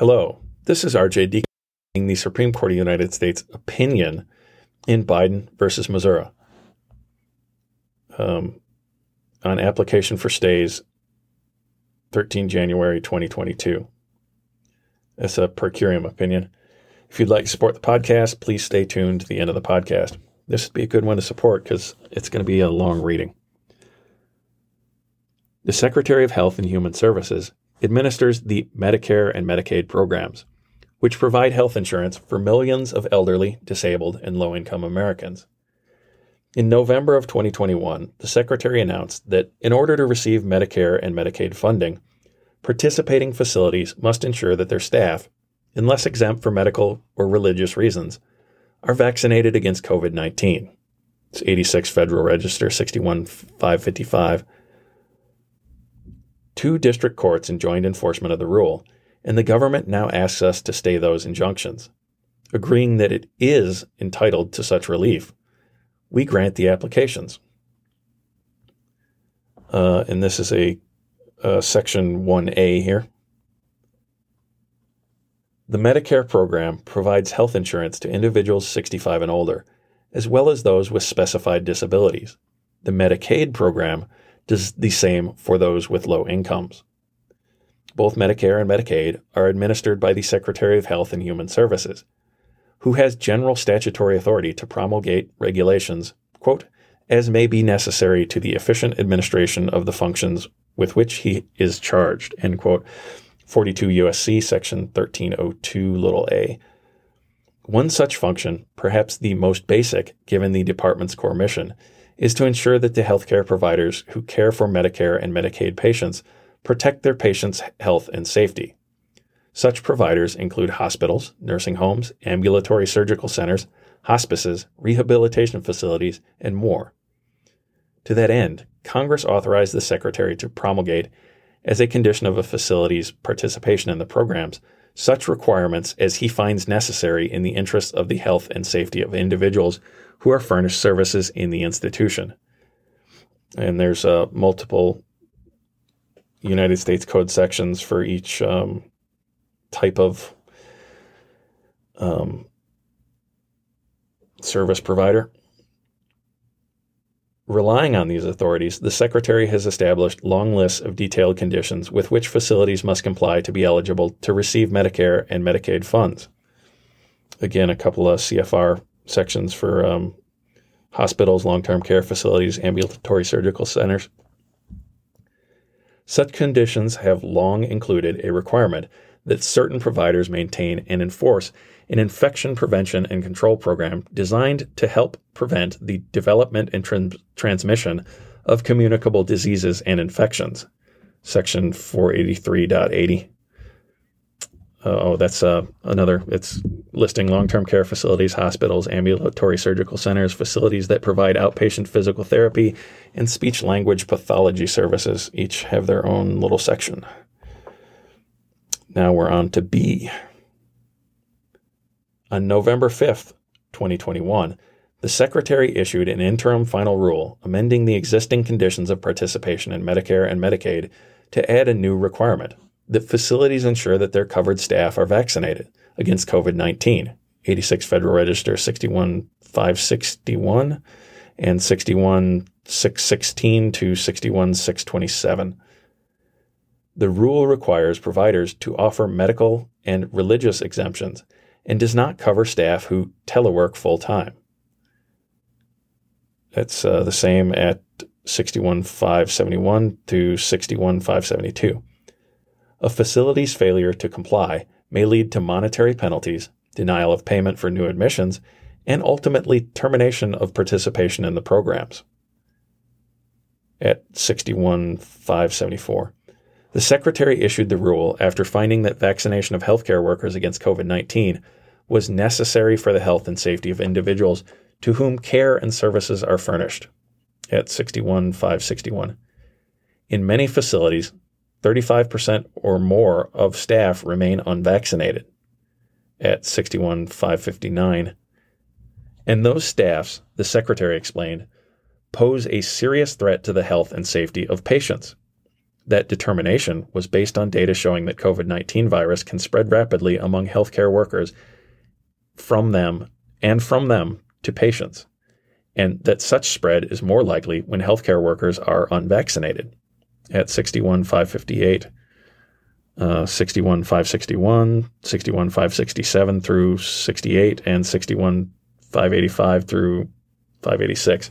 Hello, this is RJ Deaking the Supreme Court of the United States opinion in Biden versus Missouri um, on application for stays 13 January 2022. It's a per curiam opinion. If you'd like to support the podcast, please stay tuned to the end of the podcast. This would be a good one to support because it's going to be a long reading. The Secretary of Health and Human Services administers the Medicare and Medicaid programs, which provide health insurance for millions of elderly, disabled, and low income Americans. In November of 2021, the Secretary announced that in order to receive Medicare and Medicaid funding, participating facilities must ensure that their staff, unless exempt for medical or religious reasons, are vaccinated against COVID 19. It's 86 Federal Register 61555 Two district courts enjoined enforcement of the rule, and the government now asks us to stay those injunctions. Agreeing that it is entitled to such relief, we grant the applications. Uh, and this is a, a section 1A here. The Medicare program provides health insurance to individuals 65 and older, as well as those with specified disabilities. The Medicaid program does the same for those with low incomes. Both Medicare and Medicaid are administered by the Secretary of Health and Human Services, who has general statutory authority to promulgate regulations, quote, as may be necessary to the efficient administration of the functions with which he is charged, end quote. 42 USC section 1302 little a. One such function, perhaps the most basic given the department's core mission, is to ensure that the healthcare providers who care for Medicare and Medicaid patients protect their patients' health and safety. Such providers include hospitals, nursing homes, ambulatory surgical centers, hospices, rehabilitation facilities, and more. To that end, Congress authorized the Secretary to promulgate, as a condition of a facility's participation in the programs, such requirements as he finds necessary in the interests of the health and safety of individuals who are furnished services in the institution. And there's uh, multiple United States Code sections for each um, type of um, service provider. Relying on these authorities, the Secretary has established long lists of detailed conditions with which facilities must comply to be eligible to receive Medicare and Medicaid funds. Again, a couple of CFR sections for um, hospitals, long term care facilities, ambulatory surgical centers. Such conditions have long included a requirement that certain providers maintain and enforce an infection prevention and control program designed to help prevent the development and trans- transmission of communicable diseases and infections. Section 483.80 uh, oh, that's uh, another. It's listing long term care facilities, hospitals, ambulatory surgical centers, facilities that provide outpatient physical therapy, and speech language pathology services. Each have their own little section. Now we're on to B. On November 5th, 2021, the Secretary issued an interim final rule amending the existing conditions of participation in Medicare and Medicaid to add a new requirement that facilities ensure that their covered staff are vaccinated against COVID 19. 86 Federal Register 61561 and 61616 to 61627. The rule requires providers to offer medical and religious exemptions and does not cover staff who telework full time. That's uh, the same at 61571 to 61572. A facility's failure to comply may lead to monetary penalties, denial of payment for new admissions, and ultimately termination of participation in the programs. At 61574, the Secretary issued the rule after finding that vaccination of healthcare workers against COVID 19 was necessary for the health and safety of individuals to whom care and services are furnished. At 61561. In many facilities, 35% or more of staff remain unvaccinated at 61,559. And those staffs, the secretary explained, pose a serious threat to the health and safety of patients. That determination was based on data showing that COVID 19 virus can spread rapidly among healthcare workers from them and from them to patients, and that such spread is more likely when healthcare workers are unvaccinated. At 61558, uh, 61561, 61567 through 68, and 61585 through 586.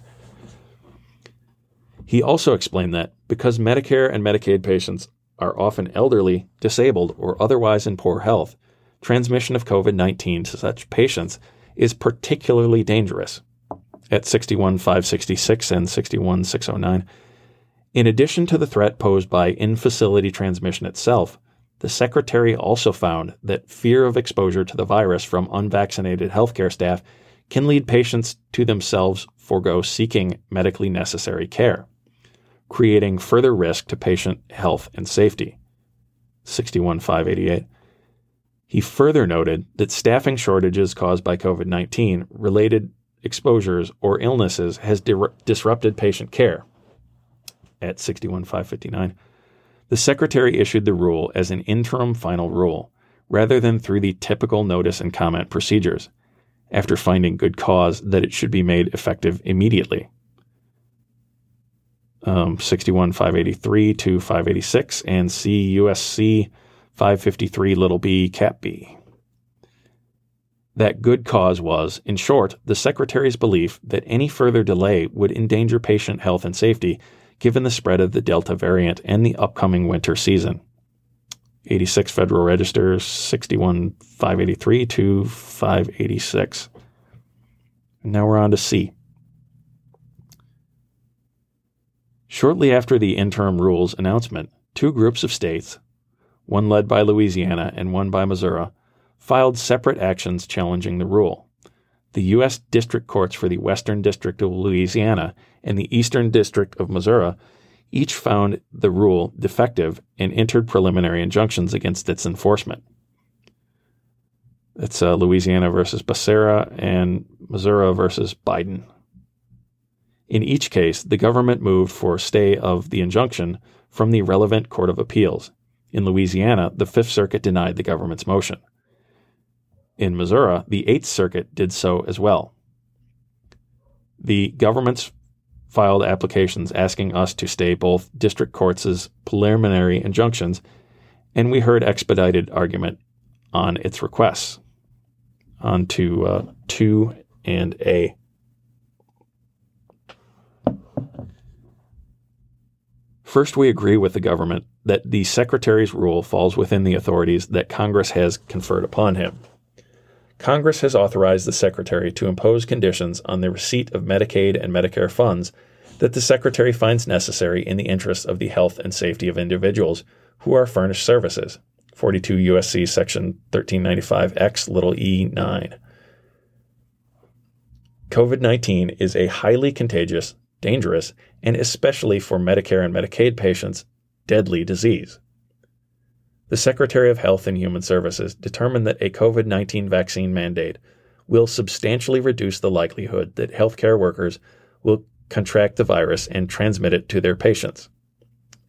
He also explained that because Medicare and Medicaid patients are often elderly, disabled, or otherwise in poor health, transmission of COVID 19 to such patients is particularly dangerous. At 61566 and 61609, in addition to the threat posed by in facility transmission itself, the Secretary also found that fear of exposure to the virus from unvaccinated healthcare staff can lead patients to themselves forego seeking medically necessary care creating further risk to patient health and safety. 61588. He further noted that staffing shortages caused by COVID 19 related exposures or illnesses has di- disrupted patient care. At 61559, the Secretary issued the rule as an interim final rule rather than through the typical notice and comment procedures, after finding good cause that it should be made effective immediately um, 61 583 to 586 and CUSC 553 little b cap b. That good cause was, in short, the Secretary's belief that any further delay would endanger patient health and safety given the spread of the Delta variant and the upcoming winter season. 86 Federal Register 61 583 to 586. now we're on to C. Shortly after the interim rules announcement, two groups of states, one led by Louisiana and one by Missouri, filed separate actions challenging the rule. The U.S. District Courts for the Western District of Louisiana and the Eastern District of Missouri each found the rule defective and entered preliminary injunctions against its enforcement. It's uh, Louisiana versus Becerra and Missouri versus Biden. In each case, the government moved for stay of the injunction from the relevant Court of Appeals. In Louisiana, the Fifth Circuit denied the government's motion. In Missouri, the Eighth Circuit did so as well. The governments filed applications asking us to stay both district courts' preliminary injunctions, and we heard expedited argument on its requests. On to uh, 2 and A. First, we agree with the government that the Secretary's rule falls within the authorities that Congress has conferred upon him. Congress has authorized the Secretary to impose conditions on the receipt of Medicaid and Medicare funds that the Secretary finds necessary in the interest of the health and safety of individuals who are furnished services. 42 USC section 1395X little e 9. COVID 19 is a highly contagious, dangerous, and especially for Medicare and Medicaid patients, deadly disease. The Secretary of Health and Human Services determined that a COVID 19 vaccine mandate will substantially reduce the likelihood that healthcare workers will contract the virus and transmit it to their patients.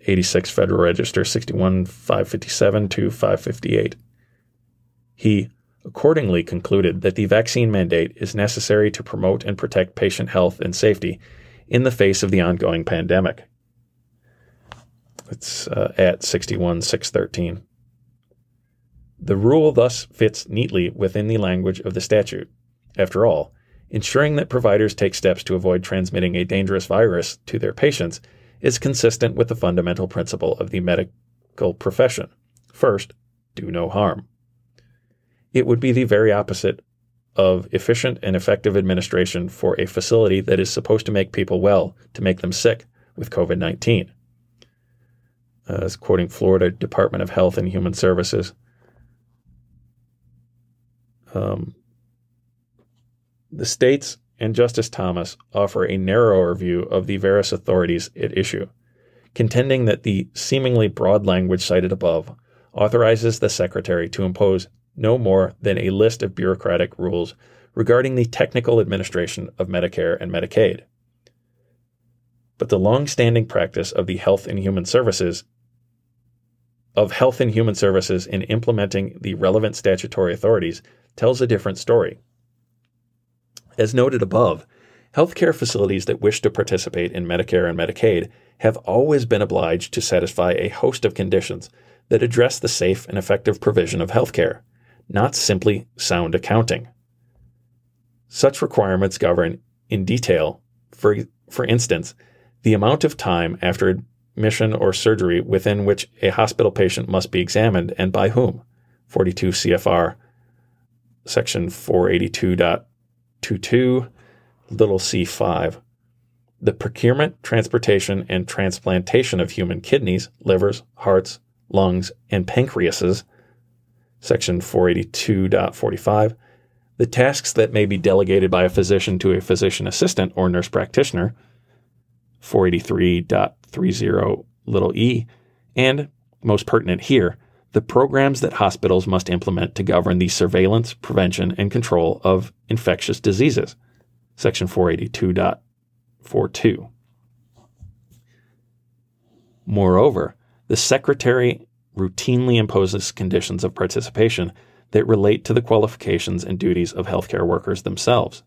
86 Federal Register 61 557 to 558. He accordingly concluded that the vaccine mandate is necessary to promote and protect patient health and safety in the face of the ongoing pandemic. It's uh, at 61 613. The rule thus fits neatly within the language of the statute. After all, ensuring that providers take steps to avoid transmitting a dangerous virus to their patients is consistent with the fundamental principle of the medical profession. First, do no harm. It would be the very opposite of efficient and effective administration for a facility that is supposed to make people well to make them sick with COVID 19. Uh, quoting Florida Department of Health and Human Services. Um, the states and Justice Thomas offer a narrower view of the various authorities at issue, contending that the seemingly broad language cited above authorizes the Secretary to impose no more than a list of bureaucratic rules regarding the technical administration of Medicare and Medicaid. But the long standing practice of the Health and Human Services of Health and Human Services in implementing the relevant statutory authorities tells a different story. As noted above, healthcare facilities that wish to participate in Medicare and Medicaid have always been obliged to satisfy a host of conditions that address the safe and effective provision of healthcare, not simply sound accounting. Such requirements govern in detail, for, for instance, the amount of time after admission or surgery within which a hospital patient must be examined and by whom. 42 CFR section 482.22 little c5 the procurement, transportation, and transplantation of human kidneys, livers, hearts, lungs, and pancreases, section 482.45, the tasks that may be delegated by a physician to a physician assistant or nurse practitioner, 483.30 little e, and, most pertinent here, the programs that hospitals must implement to govern the surveillance, prevention, and control of infectious diseases, section 482.42. Moreover, the Secretary routinely imposes conditions of participation that relate to the qualifications and duties of healthcare workers themselves.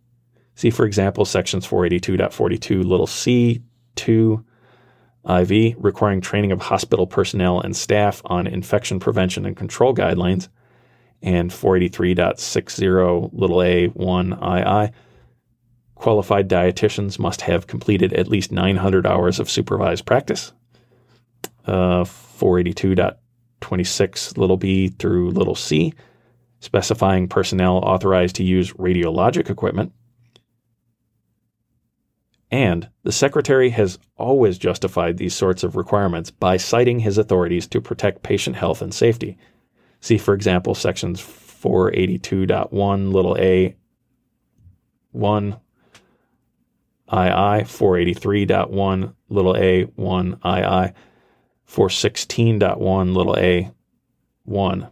See, for example, sections 482.42 little c 2 IV, requiring training of hospital personnel and staff on infection prevention and control guidelines, and 483.60 little a 1 II, qualified dietitians must have completed at least 900 hours of supervised practice. Uh, 482.26 little b through little c, specifying personnel authorized to use radiologic equipment. And the Secretary has always justified these sorts of requirements by citing his authorities to protect patient health and safety. See, for example, sections 482.1 little a 1 II, 483.1 little a 1 II, 416.1 little a 1.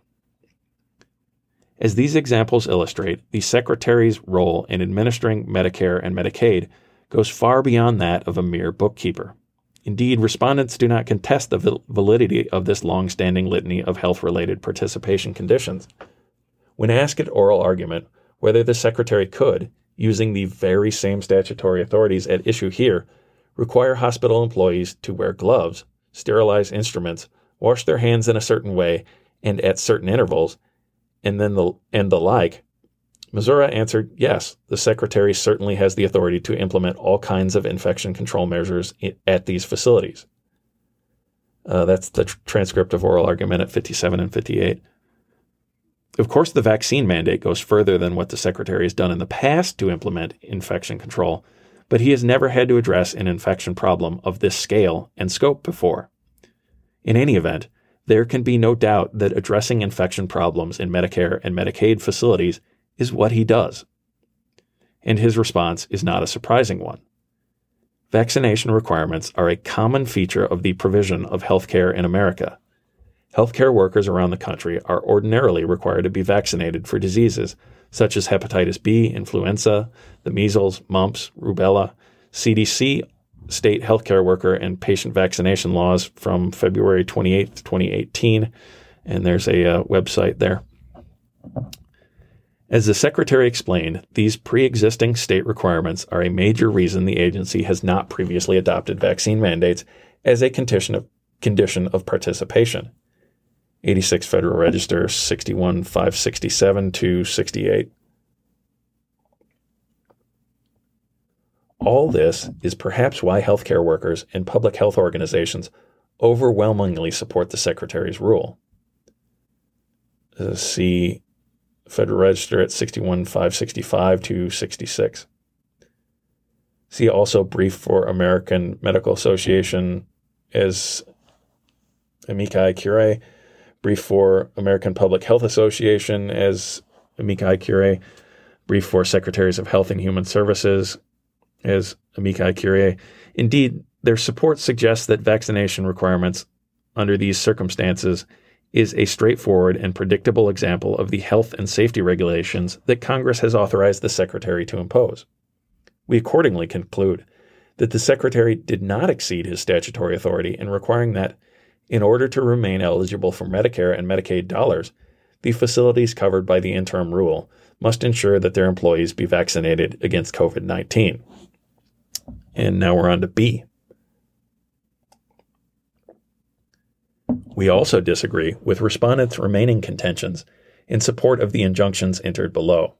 As these examples illustrate, the Secretary's role in administering Medicare and Medicaid goes far beyond that of a mere bookkeeper. Indeed, respondents do not contest the validity of this long standing litany of health related participation conditions. When asked at oral argument whether the Secretary could, using the very same statutory authorities at issue here, require hospital employees to wear gloves, sterilize instruments, wash their hands in a certain way and at certain intervals, and then the and the like. Missouri answered, yes, the secretary certainly has the authority to implement all kinds of infection control measures at these facilities. Uh, that's the tr- transcript of oral argument at 57 and 58. Of course, the vaccine mandate goes further than what the Secretary has done in the past to implement infection control, but he has never had to address an infection problem of this scale and scope before. In any event, there can be no doubt that addressing infection problems in Medicare and Medicaid facilities is what he does. And his response is not a surprising one. Vaccination requirements are a common feature of the provision of healthcare in America. Healthcare workers around the country are ordinarily required to be vaccinated for diseases such as hepatitis B, influenza, the measles, mumps, rubella. CDC state healthcare worker and patient vaccination laws from February 28, 2018. And there's a uh, website there. As the Secretary explained, these pre existing state requirements are a major reason the agency has not previously adopted vaccine mandates as a condition of, condition of participation. 86 Federal Register 61567 to 68. All this is perhaps why healthcare workers and public health organizations overwhelmingly support the Secretary's rule. See Federal Register at 61565 to 66. See also brief for American Medical Association as amici curiae brief for American Public Health Association as amici curiae, brief for Secretaries of Health and Human Services as amici curiae. Indeed, their support suggests that vaccination requirements under these circumstances is a straightforward and predictable example of the health and safety regulations that Congress has authorized the Secretary to impose. We accordingly conclude that the Secretary did not exceed his statutory authority in requiring that In order to remain eligible for Medicare and Medicaid dollars, the facilities covered by the interim rule must ensure that their employees be vaccinated against COVID 19. And now we're on to B. We also disagree with respondents' remaining contentions in support of the injunctions entered below.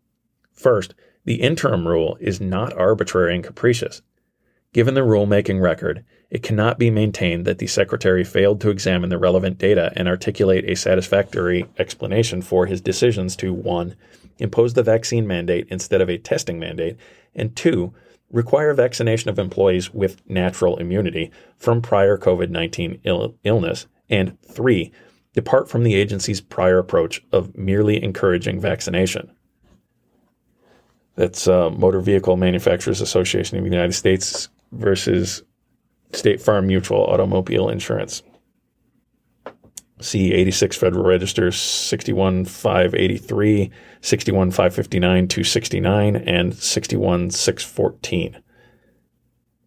First, the interim rule is not arbitrary and capricious. Given the rulemaking record, it cannot be maintained that the Secretary failed to examine the relevant data and articulate a satisfactory explanation for his decisions to 1. impose the vaccine mandate instead of a testing mandate, and 2. require vaccination of employees with natural immunity from prior COVID 19 Ill- illness, and 3. depart from the agency's prior approach of merely encouraging vaccination. That's uh, Motor Vehicle Manufacturers Association of the United States versus State Farm Mutual Automobile Insurance. See 86 Federal Register 61583, 61559 269, and 61614.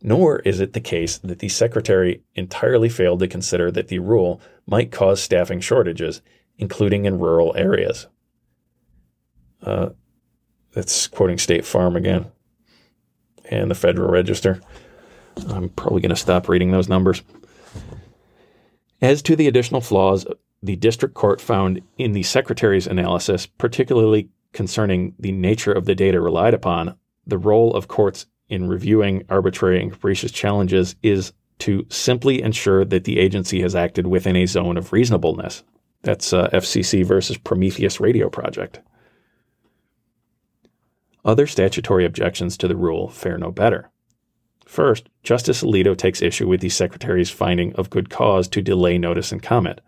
Nor is it the case that the Secretary entirely failed to consider that the rule might cause staffing shortages, including in rural areas. Uh, that's quoting State Farm again and the Federal Register. I'm probably going to stop reading those numbers. As to the additional flaws the district court found in the secretary's analysis, particularly concerning the nature of the data relied upon, the role of courts in reviewing arbitrary and capricious challenges is to simply ensure that the agency has acted within a zone of reasonableness. That's uh, FCC versus Prometheus Radio Project. Other statutory objections to the rule fare no better. First, Justice Alito takes issue with the Secretary's finding of good cause to delay notice and comment,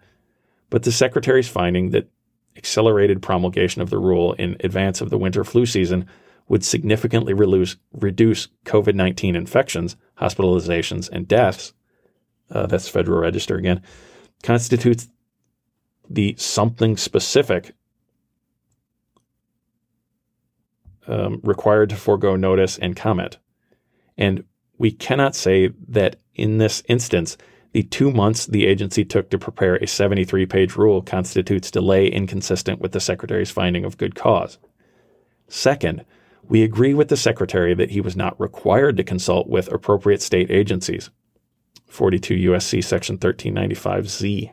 but the Secretary's finding that accelerated promulgation of the rule in advance of the winter flu season would significantly reduce, reduce COVID 19 infections, hospitalizations, and deaths, uh, that's Federal Register again, constitutes the something specific um, required to forego notice and comment. And we cannot say that in this instance, the two months the agency took to prepare a 73 page rule constitutes delay inconsistent with the Secretary's finding of good cause. Second, we agree with the Secretary that he was not required to consult with appropriate state agencies. 42 USC Section 1395Z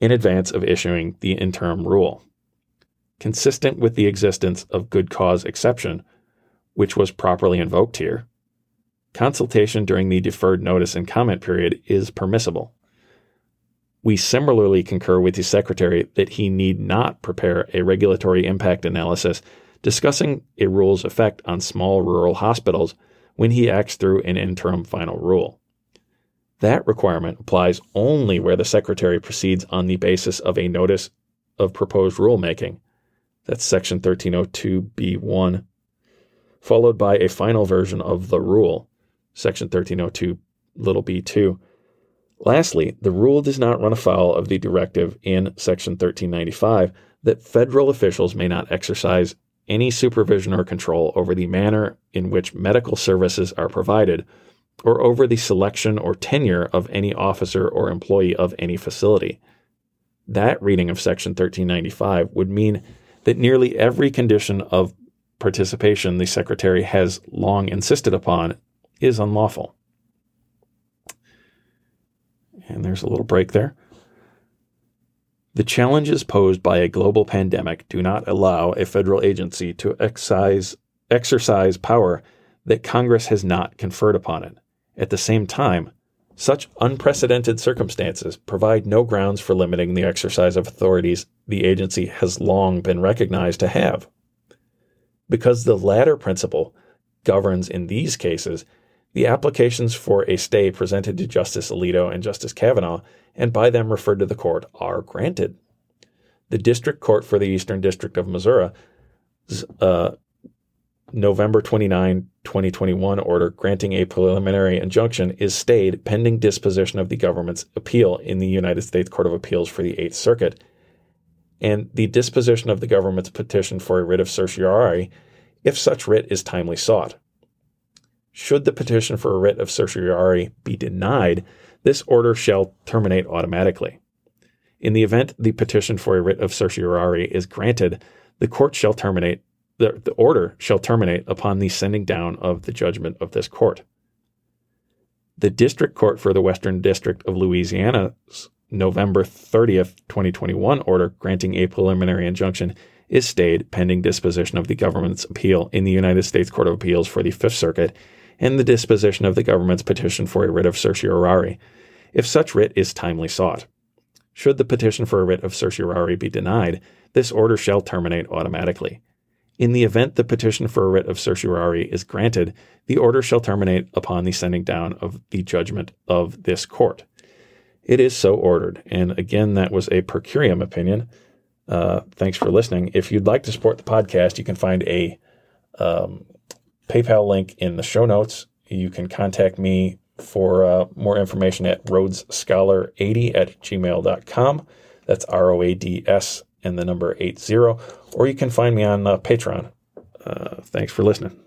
in advance of issuing the interim rule. Consistent with the existence of good cause exception, which was properly invoked here, consultation during the deferred notice and comment period is permissible. We similarly concur with the Secretary that he need not prepare a regulatory impact analysis discussing a rule's effect on small rural hospitals when he acts through an interim final rule. That requirement applies only where the Secretary proceeds on the basis of a notice of proposed rulemaking. That's Section 1302b1, followed by a final version of the rule, Section 1302 little b2. Lastly, the rule does not run afoul of the directive in Section 1395 that federal officials may not exercise any supervision or control over the manner in which medical services are provided or over the selection or tenure of any officer or employee of any facility. That reading of Section 1395 would mean that nearly every condition of participation the Secretary has long insisted upon is unlawful. And there's a little break there. The challenges posed by a global pandemic do not allow a federal agency to excise, exercise power that Congress has not conferred upon it. At the same time, such unprecedented circumstances provide no grounds for limiting the exercise of authorities the agency has long been recognized to have. Because the latter principle governs in these cases, the applications for a stay presented to Justice Alito and Justice Kavanaugh and by them referred to the court are granted. The District Court for the Eastern District of Missouri uh, November 29, 2021 order granting a preliminary injunction is stayed pending disposition of the government's appeal in the United States Court of Appeals for the Eighth Circuit and the disposition of the government's petition for a writ of certiorari if such writ is timely sought. Should the petition for a writ of certiorari be denied, this order shall terminate automatically. In the event the petition for a writ of certiorari is granted, the court shall terminate the, the order shall terminate upon the sending down of the judgment of this court. The District Court for the Western District of Louisiana's November 30th, 2021 order granting a preliminary injunction is stayed pending disposition of the government's appeal in the United States Court of Appeals for the Fifth Circuit and the disposition of the government's petition for a writ of certiorari, if such writ is timely sought. Should the petition for a writ of certiorari be denied, this order shall terminate automatically. In the event the petition for a writ of certiorari is granted, the order shall terminate upon the sending down of the judgment of this court. It is so ordered. And again, that was a per curiam opinion. Uh, thanks for listening. If you'd like to support the podcast, you can find a um, PayPal link in the show notes. You can contact me for uh, more information at rhodesscholar80 at gmail.com. That's R O A D S and the number 80. Or you can find me on uh, Patreon. Uh, thanks for listening.